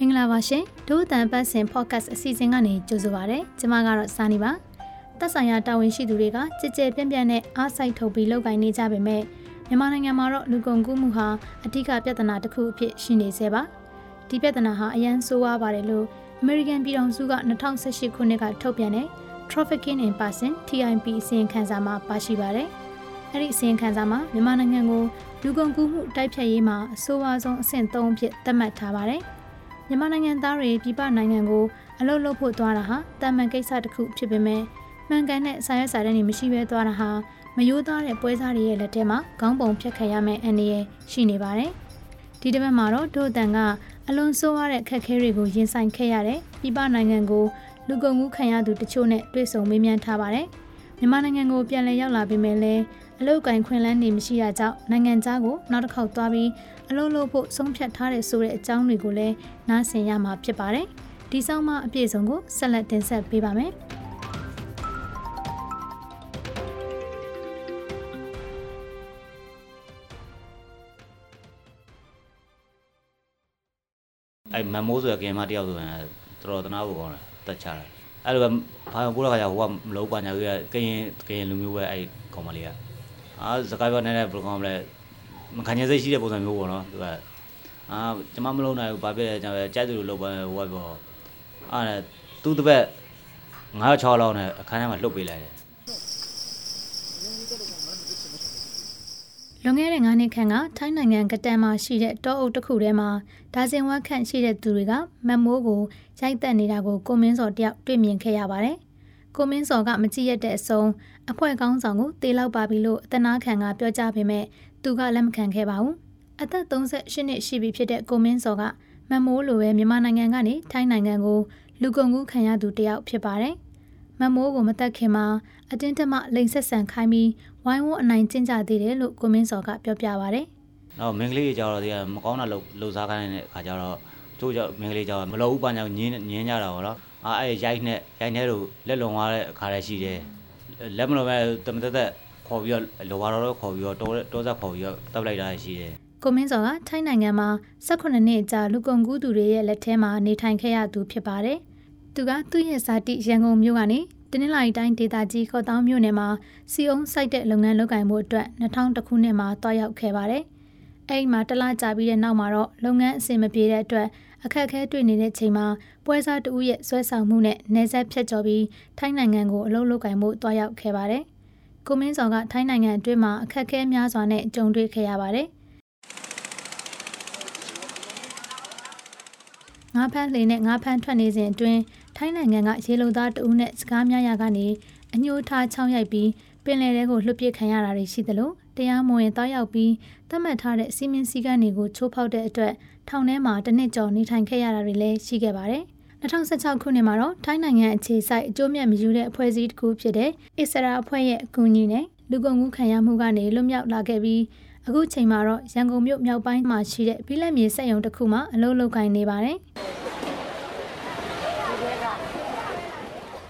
မင်္ဂလာပါရှင်ဒို့အတန်ပတ်စဉ် podcast အစီအစဉ်ကနေကြိုဆိုပါရစေကျွန်မကတော့စာနေပါသက်ဆိုင်ရာတာဝန်ရှိသူတွေကကြည်ကြဲပြန့်ပြန့်နဲ့အားစိုက်ထုတ်ပြီးလုပ်ကိုင်နေကြပေမဲ့ မြန်မာနိုင်ငံမှာတော့လူကုန်ကူးမှုဟာအဓိကပြဿနာတစ်ခုအဖြစ်ရှိနေဆဲပါဒီပြဿနာဟာအရန်ဆိုးဝါးပါတယ်လို့ American ပြည်ထောင်စုက2018ခုနှစ်ကထုတ်ပြန်တဲ့ Trafficking in Person TIP အစီရင်ခံစာမှာပါရှိပါတယ်အဲ့ဒီအစီရင်ခံစာမှာမြန်မာနိုင်ငံကိုလူကုန်ကူးမှုတိုက်ဖျက်ရေးမှာအဆိုးဝါးဆုံးအဆင့်3အဖြစ်သတ်မှတ်ထားပါတယ်။မြန်မာနိုင်ငံသားတွေပြည်ပနိုင်ငံကိုအလုပ်လုပ်ဖို့သွားတာဟာတာမန်ကိစ္စတစ်ခုဖြစ်ပေမဲ့မှန်ကန်တဲ့စာရွက်စာတမ်းတွေမရှိဘဲသွားတာဟာ မယိုးသားတဲ့ပွဲစားတွေရဲ့လက်ထဲမှာခေါင်းပုံဖြတ်ခံရမယ့်အနေရရှိနေပါတယ်။ဒီတစ်ပတ်မှာတော့ဒို့တန်ကအလွန်ဆိုးရတဲ့ခက်ခဲတွေကိုရင်ဆိုင်ခဲ့ရတဲ့ပြည်ပနိုင်ငံကိုလူကုန်ကူးခံရသူတချို့နဲ့တွေ့ဆုံမေးမြန်းထားပါတယ်။မြန်မာနိုင်ငံကိုပြန်လည်ရောက်လာပြီးမဲ့လဲအလုတ်ကင်ခွင်လန်းနေမရှိရကြောင်းနိုင်ငံသားကိုနောက်တစ်ခေါက်သွားပြီးအလုပ်လုပ်ဖို့ဆုံးဖြတ်ထားတဲ့ဆိုတဲ့အကြောင်းတွေကိုလည်းနားဆင်ရမှာဖြစ်ပါတယ်။ဒီဆောင်မအပြည့်စုံကိုဆက်လက်တင်ဆက်ပေးပါမယ်။ အဲ့မမိုးဆိုရကင်မတယောက်ဆိုရင်တော်တော်တနာဖို့ကောင်းတယ်တက်ချတယ်အဲ့လိုပဲဘာပိုးတော့ခါကျဟိုကမလုံးပါညာကြီးကကရင်ကရင်လူမျိုးပဲအဲ့ကောင်မလေးကအာစကိုင်းဘာနဲ့ဘယ်လိုကောင်းမလဲမခံရစိတ်ရှိတဲ့ပုံစံမျိုးပေါ့နော်သူကအာကျွန်မမလုံးနိုင်ဘူးဘာဖြစ်လဲကျွန်တော်ကြိုက်သူလိုလုပ်ပါဟိုကပေါ့အဲ့သူ့တပက်9 6လောက်နဲ့အခန်းထဲမှာလှုပ်ပေးလိုက်တယ် လွန်ခဲ့တဲ့9နှစ်ခန့်ကထိုင်းနိုင်ငံကတန်မှာရှိတဲ့တောအုပ်တစ်ခုထဲမှာဒါဇင်ဝက်ခန့်ရှိတဲ့သူတွေကမတ်မိုးကိုရိုက်တက်နေတာကိုကိုမင်းစော်တယောက်တွေ့မြင်ခဲ့ရပါတယ်။ကိုမင်းစော်ကမကြည့်ရတဲ့အစုံအဖွဲ့ကောင်းဆောင်ကိုတေးလောက်ပါပြီလို့အတနာခံကပြောကြားပေမဲ့သူကလက်မခံခဲ့ပါဘူး။အသက်38နှစ်ရှိပြီဖြစ်တဲ့ကိုမင်းစော်ကမတ်မိုးလိုပဲမြန်မာနိုင်ငံကနေထိုင်းနိုင်ငံကိုလူကုန်ကူးခံရသူတယောက်ဖြစ်ပါတယ်။ မမိုးကိုမတက်ခင်မှာအတင်းတမလိန်ဆက်ဆန်ခိုင်းပြီးဝိုင်းဝန်းအနိုင်ကျင့်ကြသေးတယ်လို့ကိုမင်းစော်ကပြောပြပါဗျ။နောက်မင်းကလေးကြောတော့ဒီကမကောင်းတာလှုပ်လှုပ်စားခိုင်းတဲ့အခါကျတော့ကျိုးကြောမင်းကလေးကြောမလို့ဥပညာညင်းညင်းကြတာပေါ့နော်။အာအဲ့ရိုက်နဲ့ရိုက်နဲ့တို့လက်လွန်သွားတဲ့အခါလည်းရှိတယ်။လက်မလွန်မဲ့တမတက်တက်ခေါ်ပြီးတော့လောဘာတော်ခေါ်ပြီးတော့တောတောဆက်ခေါ်ပြီးတော့တပ်လိုက်တာရှိတယ်။ကိုမင်းစော်ကထိုင်းနိုင်ငံမှာ18နှစ်ကြာလူကုန်ကူးသူတွေရဲ့လက်ထဲမှာနေထိုင်ခဲ့ရသူဖြစ်ပါတယ်။ သူကသူ့ရဲ့ဇာတိရန်ကုန်မြို့ကနေတနင်္လာရီတိုင်းဒေသကြီးခေါတောင်းမြို့နယ်မှာစီအုံစိုက်တဲ့လုပ်ငန်းလုပ်ကိုင်မှုအတွက်2000ခုနှစ်မှာတွားရောက်ခဲ့ပါတယ်။အဲ့ဒီမှာတလားကြာပြီးတဲ့နောက်မှာတော့လုပ်ငန်းအဆင်မပြေတဲ့အတွက်အခက်အခဲတွေ့နေတဲ့ချိန်မှာပွဲစားတဦးရဲ့ဆွဲဆောင်မှုနဲ့နေဆက်ဖြတ်ကျော်ပြီးထိုင်းနိုင်ငံကိုအလုပ်လုပ်ကိုင်မှုတွားရောက်ခဲ့ပါတယ်။ကိုမင်းစော်ကထိုင်းနိုင်ငံအတွင်းမှာအခက်အခဲများစွာနဲ့ကြုံတွေ့ခဲ့ရပါတယ်။ငါးဖမ်းလှေနဲ့ငါးဖမ်းထွက်နေစဉ်အတွင်း ထိုင်းနိုင်ငံကရေလုံသားတဦးနဲ့စကားများရာကနေအညှိုးထားချောင်းရိုက်ပြီးပင်လယ်ထဲကိုလွှတ်ပစ်ခံရတာတွေရှိသလိုတရားမဝင်တောက်ရောက်ပြီးသတ်မှတ်ထားတဲ့စီမင်းစည်းကမ်းတွေကိုချိုးဖောက်တဲ့အတွက်ထောင်ထဲမှာတစ်နှစ်ကျော်နေထိုင်ခဲ့ရတာတွေလည်းရှိခဲ့ပါတယ်။2016ခုနှစ်မှာတော့ထိုင်းနိုင်ငံအခြေစိုက်အကျိုးမြတ်မယူတဲ့အဖွဲ့အစည်းတစ်ခုဖြစ်တဲ့အစ္စရာအဖွဲ့ရဲ့အကူအညီနဲ့လူကုန်မှုခံရမှုကနေလွတ်မြောက်လာခဲ့ပြီးအခုချိန်မှာတော့ရန်ကုန်မြို့မြောက်ပိုင်းမှာရှိတဲ့ဘီလက်မြေစက်ရုံတစ်ခုမှာအလုပ်လုပ်ကိုင်နေပါတယ်။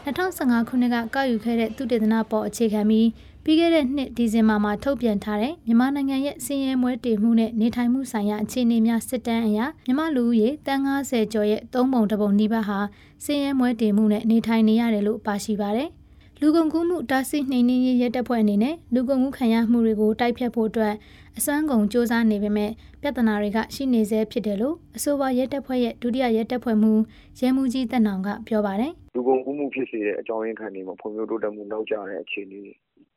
2015ခုနှစ်ကကောက်ယူခဲ့တဲ့သုတေသနပေါ်အခြေခံပြီးပြီးခဲ့တဲ့နှစ်ဒီဇင်ဘာမှာထုတ်ပြန်ထားတဲ့မြန်မာနိုင်ငံရဲ့စည်ရဲမွဲတေမှုနဲ့နေထိုင်မှုဆိုင်ရာအခြေအနေများစစ်တမ်းအရမြန်မာလူဦးရေတန်း90ကျော်ရဲ့သုံးပုံတစ်ပုံနီးပါးဟာစည်ရဲမွဲတေမှုနဲ့နေထိုင်နေရတယ်လို့ပါရှိပါတယ်။ လူကုန်ကူးမှုတားဆီးနှိမ်နင်းရေးရဲတပ်ဖွဲ့အနေနဲ့လူကုန်ကူးခံရမှုတွေကိုတိုက်ဖျက်ဖို့အတွက်အစွမ်းကုန်စ조사နေပေမဲ့ပြဿနာတွေကရှိနေဆဲဖြစ်တယ်လို့အဆိုပါရဲတပ်ဖွဲ့ရဲ့ဒုတိယရဲတပ်ဖွဲ့မှူးရဲမှူးကြီးတက်နောင်ကပြောပါတယ်။လူကုန်ကူးမှုဖြစ်စေတဲ့အကြောင်းရင်းခံတွေမှာဖွံ့ဖြိုးတိုးတက်မှုနောက်ကျတဲ့အခြေအနေတွေ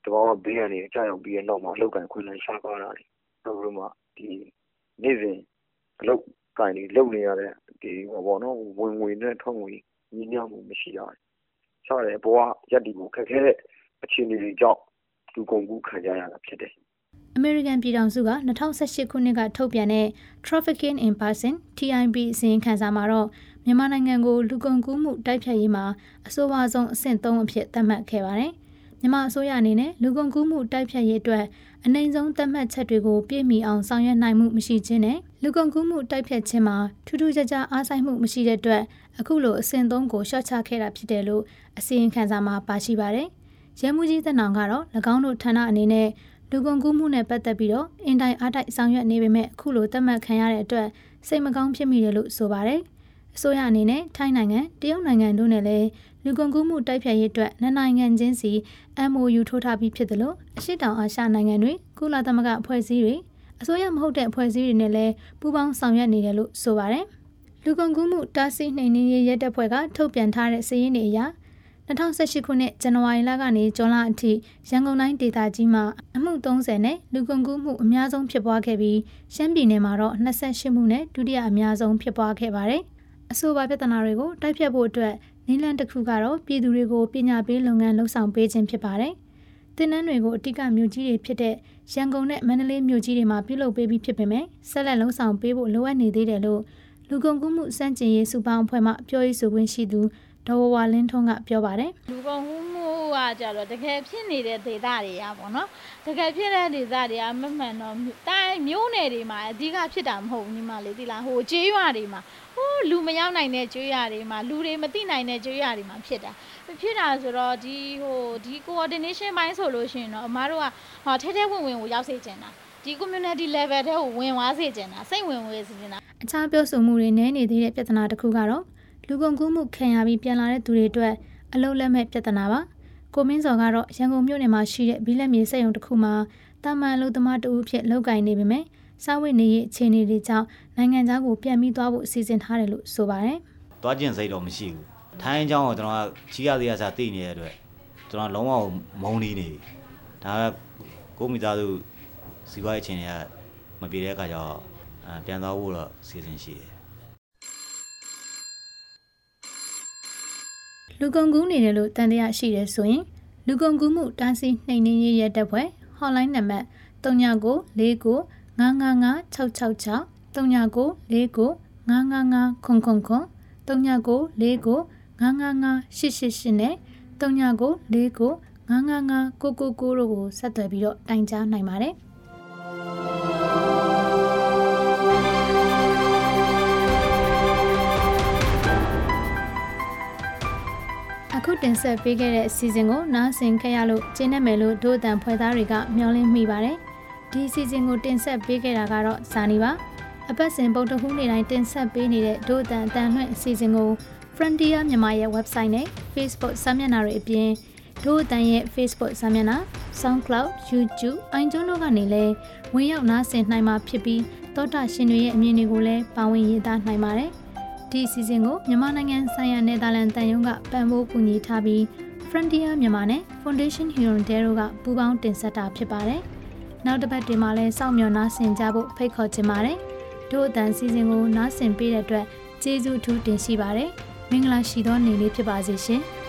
တဘာဝဘေးရန်တွေအကြရောက်ပြီးတဲ့နောက်မှာအလောက်ကန်ခွင့်လန်းရှားပါတာတွေနောက်ပြီးမှဒီနေ့စဉ်အလောက်ကန်တွေလုံနေရတဲ့ဒီဟောပေါ့နော်ဝင်ငွေနဲ့ထွက်ငွေညီမျှမှုမရှိတာစ တဲ့ ဘဝရက်တီကိုခက်ခဲတဲ့ အခြေအနေတွေကြောင့် လူကုန်ကူးခံကြရတာ ဖြစ်တယ် အမေရိကန်ပြည်ထောင်စုက2018ခုနှစ်က ထုတ်ပြန်တဲ့ Trafficking in Person TIP အစီရင်ခံစာမှာတော့ မြန်မာနိုင်ငံကို လူကုန်ကူးမှု တိုက်ဖျက်ရေးမှာ အဆိုပါဆုံး အဆင့်3အဖြစ် သတ်မှတ်ခဲ့ပါတယ်။မြန်မာအစိုးရအနေနဲ့ လူကုန်ကူးမှု တိုက်ဖျက်ရေးအတွက် အနိုင်ဆုံးသတ်မှတ်ချက်တွေကိုပြည့်မီအောင်ဆောင်ရွက်နိုင်မှုမရှိခြင်းနဲ့လူကုန်ကူးမှုတိုက်ဖြတ်ခြင်းမှာထူးထူးခြားခြားအားဆိုင်မှုမရှိတဲ့အတွက်အခုလိုအစဉ်သုံးကိုရှော့ချခဲ့တာဖြစ်တယ်လို့အစီရင်ခံစာမှာပါရှိပါတယ်။ရဲမှုကြီးသက်နောင်ကတော့၎င်းတို့ဌာနအနေနဲ့လူကုန်ကူးမှုနဲ့ပတ်သက်ပြီးတော့အင်တိုင်းအားတိုက်ဆောင်ရွက်နေပေမဲ့အခုလိုသတ်မှတ်ခံရတဲ့အတွက်စိတ်မကောင်းဖြစ်မိတယ်လို့ဆိုပါတယ်။ အစိုးရအနေနဲ့ထိုင်းနိုင်ငံတရုတ်နိုင်ငံတို့နဲ့လည်းလူကုန်ကူးမှုတိုက်ဖျက်ရေးအတွက်နှစ်နိုင်ငံချင်းစီ MOU ထိုးထားပြီးဖြစ်တယ်လို့အရှိတောင်အာရှနိုင်ငံတွေကုလသမဂ္ဂအဖွဲ့အစည်းတွေအစိုးရမဟုတ်တဲ့အဖွဲ့အစည်းတွေနဲ့လည်းပူးပေါင်းဆောင်ရွက်နေတယ်လို့ဆိုပါတယ်။လူကုန်ကူးမှုတားဆီးနှိမ်နင်းရေးရဲတပ်ဖွဲ့ကထုတ်ပြန်ထားတဲ့စာရင်းတွေအရ2018ခုနှစ်ဇန်နဝါရီလကနေဇွန်လအထိရန်ကုန်တိုင်းဒေသကြီးမှာအမှု30နဲ့လူကုန်ကူးမှုအများဆုံးဖြစ်ပွားခဲ့ပြီးရှမ်းပြည်နယ်မှာတော့28မှုနဲ့ဒုတိယအများဆုံးဖြစ်ပွားခဲ့ပါတယ်။ အဆိုပါပြဿနာတွေကိုတိုက်ဖြတ်ဖို့အတွက်နည်းလမ်းတစ်ခုကတော့ပြည်သူတွေကိုပညာပေးလုပ်ငန်းလှုပ်ဆောင်ပေးခြင်းဖြစ်ပါတယ်။တင်နန်းတွေကိုအတိကမြို့ကြီးတွေဖြစ်တဲ့ရန်ကုန်နဲ့မန္တလေးမြို့ကြီးတွေမှာပြုလုပ်ပေးပြီးဖြစ်ပေမဲ့ဆက်လက်လှုပ်ဆောင်ပေးဖို့လိုအပ်နေသေးတယ်လို့လူကုန်ကူးမှုစန့်ကျင်ရေးစုပေါင်းအဖွဲ့မှပြောရေးဆိုခွင့်ရှိသူဒေါ်ဝဝလင်းထွန်းကပြောပါတယ်လူကုန်ကူးမှုကကြတော့တကယ်ဖြစ်နေတဲ့ဒေသတွေကပေါ့နော်တကယ်ဖြစ်တဲ့ဒေသတွေကမမှန်တော့တိုင်းမျိုးနယ်တွေမှာအဓိကဖြစ်တာမဟုတ်ဘူးညီမလေးဒီလားဟိုကျေးရွာတွေမှာ ဟိုလူမရောက်နိုင်တဲ့ကျေးရွာတွေမှာလူတွေမသိနိုင်တဲ့ကျေးရွာတွေမှာဖြစ်တာဖြစ်တာဆိုတော့ဒီဟိုဒီ coordination ဘိုင်းဆိုလို့ရှိရင်တော့အမားတို့ကဟောထဲထဲဝင်ဝင်ကိုရောက်စေချင်တာဒီ community level ထဲကိုဝင်သွားစေချင်တာစိတ်ဝင်ဝင်စေချင်တာအခြားပြောဆိုမှုတွေနည်းနေသေးတဲ့ပြဿနာတစ်ခုကတော့လူကုန်ကူးမှုခံရပြီးပြန်လာတဲ့သူတွေအတွက်အလုံးလက်မဲ့ပြဿနာပါကိုမင်းစော်ကတော့ရန်ကုန်မြို့နယ်မှာရှိတဲ့ဘီလက်မြေစက်ရုံတစ်ခုမှာတာမန်လူသမားတဦးဖြစ်လုပ်ကင်နေပေမဲ့ စားဝတ်နေရေးအခြေအနေတွေကြောင့်နိုင်ငံသားကိုပြန်ပြီးသွားဖို့အစီအစဉ်ထားတယ်လို့ဆိုပါတယ်။သွားကျင်စိတ်တော့မရှိဘူး။ထိုင်းအကြောင်းကိုကျွန်တော်ကချီးရသေးရစားသိနေတဲ့အတွက်ကျွန်တော်လုံးဝမုန်းနေနေ။ဒါကကိုမိသားစုစီးပွားရေးအခြေအနေကမပြေတဲ့အခါကျတော့ပြန်သွားဖို့တော့အစီအစဉ်ရှိတယ်လူကုန်ကူးနေတယ်လို့တန်တရားရှိတယ်ဆိုရင်လူကုန်ကူးမှုတားဆီးနှိမ်နင်းရေးရဲတပ်ဖွဲ့ဟော်လိုင်းနံပါတ်3949 955 666 3949 955ခွန်ခွန်ခွန်3949 955 888နဲ့3949 955 999တို့ကိုဆက်သွယ်ပြီးတော့တိုင်ကြားနိုင်ပါတယ်။အခုတင်ဆက်ပေးခဲ့တဲ့အစီအစဉ်ကိုနားဆင်ခဲ့ရလို့ကျင်းနေမယ်လို့ဒို့အတန်ဖွဲ့သားတွေကမျှော်လင့်မိပါတယ်။ ဒီအစီအစဉ်ကိုတင်ဆက်ပေးခဲ့တာကတော့ဇာနီပါ။အပတ်စဉ်ပုတ်တဟူးနေ့တိုင်းတင်ဆက်ပေးနေတဲ့ဒို့အတန်အတန်လွှင့်အစီအစဉ်ကို Frontier မြန်မာရဲ့ website နဲ့ Facebook စာမျက်နှာတွေအပြင်ဒို့အတန်ရဲ့ Facebook စာမျက်နှာ SoundCloud YouTube iTunes တို့ကနေလည်းဝင်ရောက်နားဆင်နိုင်မှာဖြစ်ပြီးသောတာရှင်တွေရဲ့အမြင်တွေကိုလည်းပါဝင်ရေးသားနိုင်ပါတယ်။ဒီအစီအစဉ်ကိုမြန်မာနိုင်ငံဆိုင်ရာနယ်သာလန်တန်ယုံကပံ့ပိုးကူညီထားပြီး Frontier မြန်မာနဲ့ Foundation Hirondero ကပူးပေါင်းတင်ဆက်တာဖြစ်ပါတယ်။ နောက်တစ်ပတ်ဒီမှာလဲစောင့်မျှော်နားဆင်ကြဖို့ဖိတ်ခေါ်ချင်ပါတယ်။တို့အတန်စီစဉ်ကိုနားဆင်ပေးတဲ့အတွက်ကျေးဇူးအထူးတင်ရှိပါတယ်။မင်္ဂလာရှိသောနေ့လေးဖြစ်ပါစေရှင်။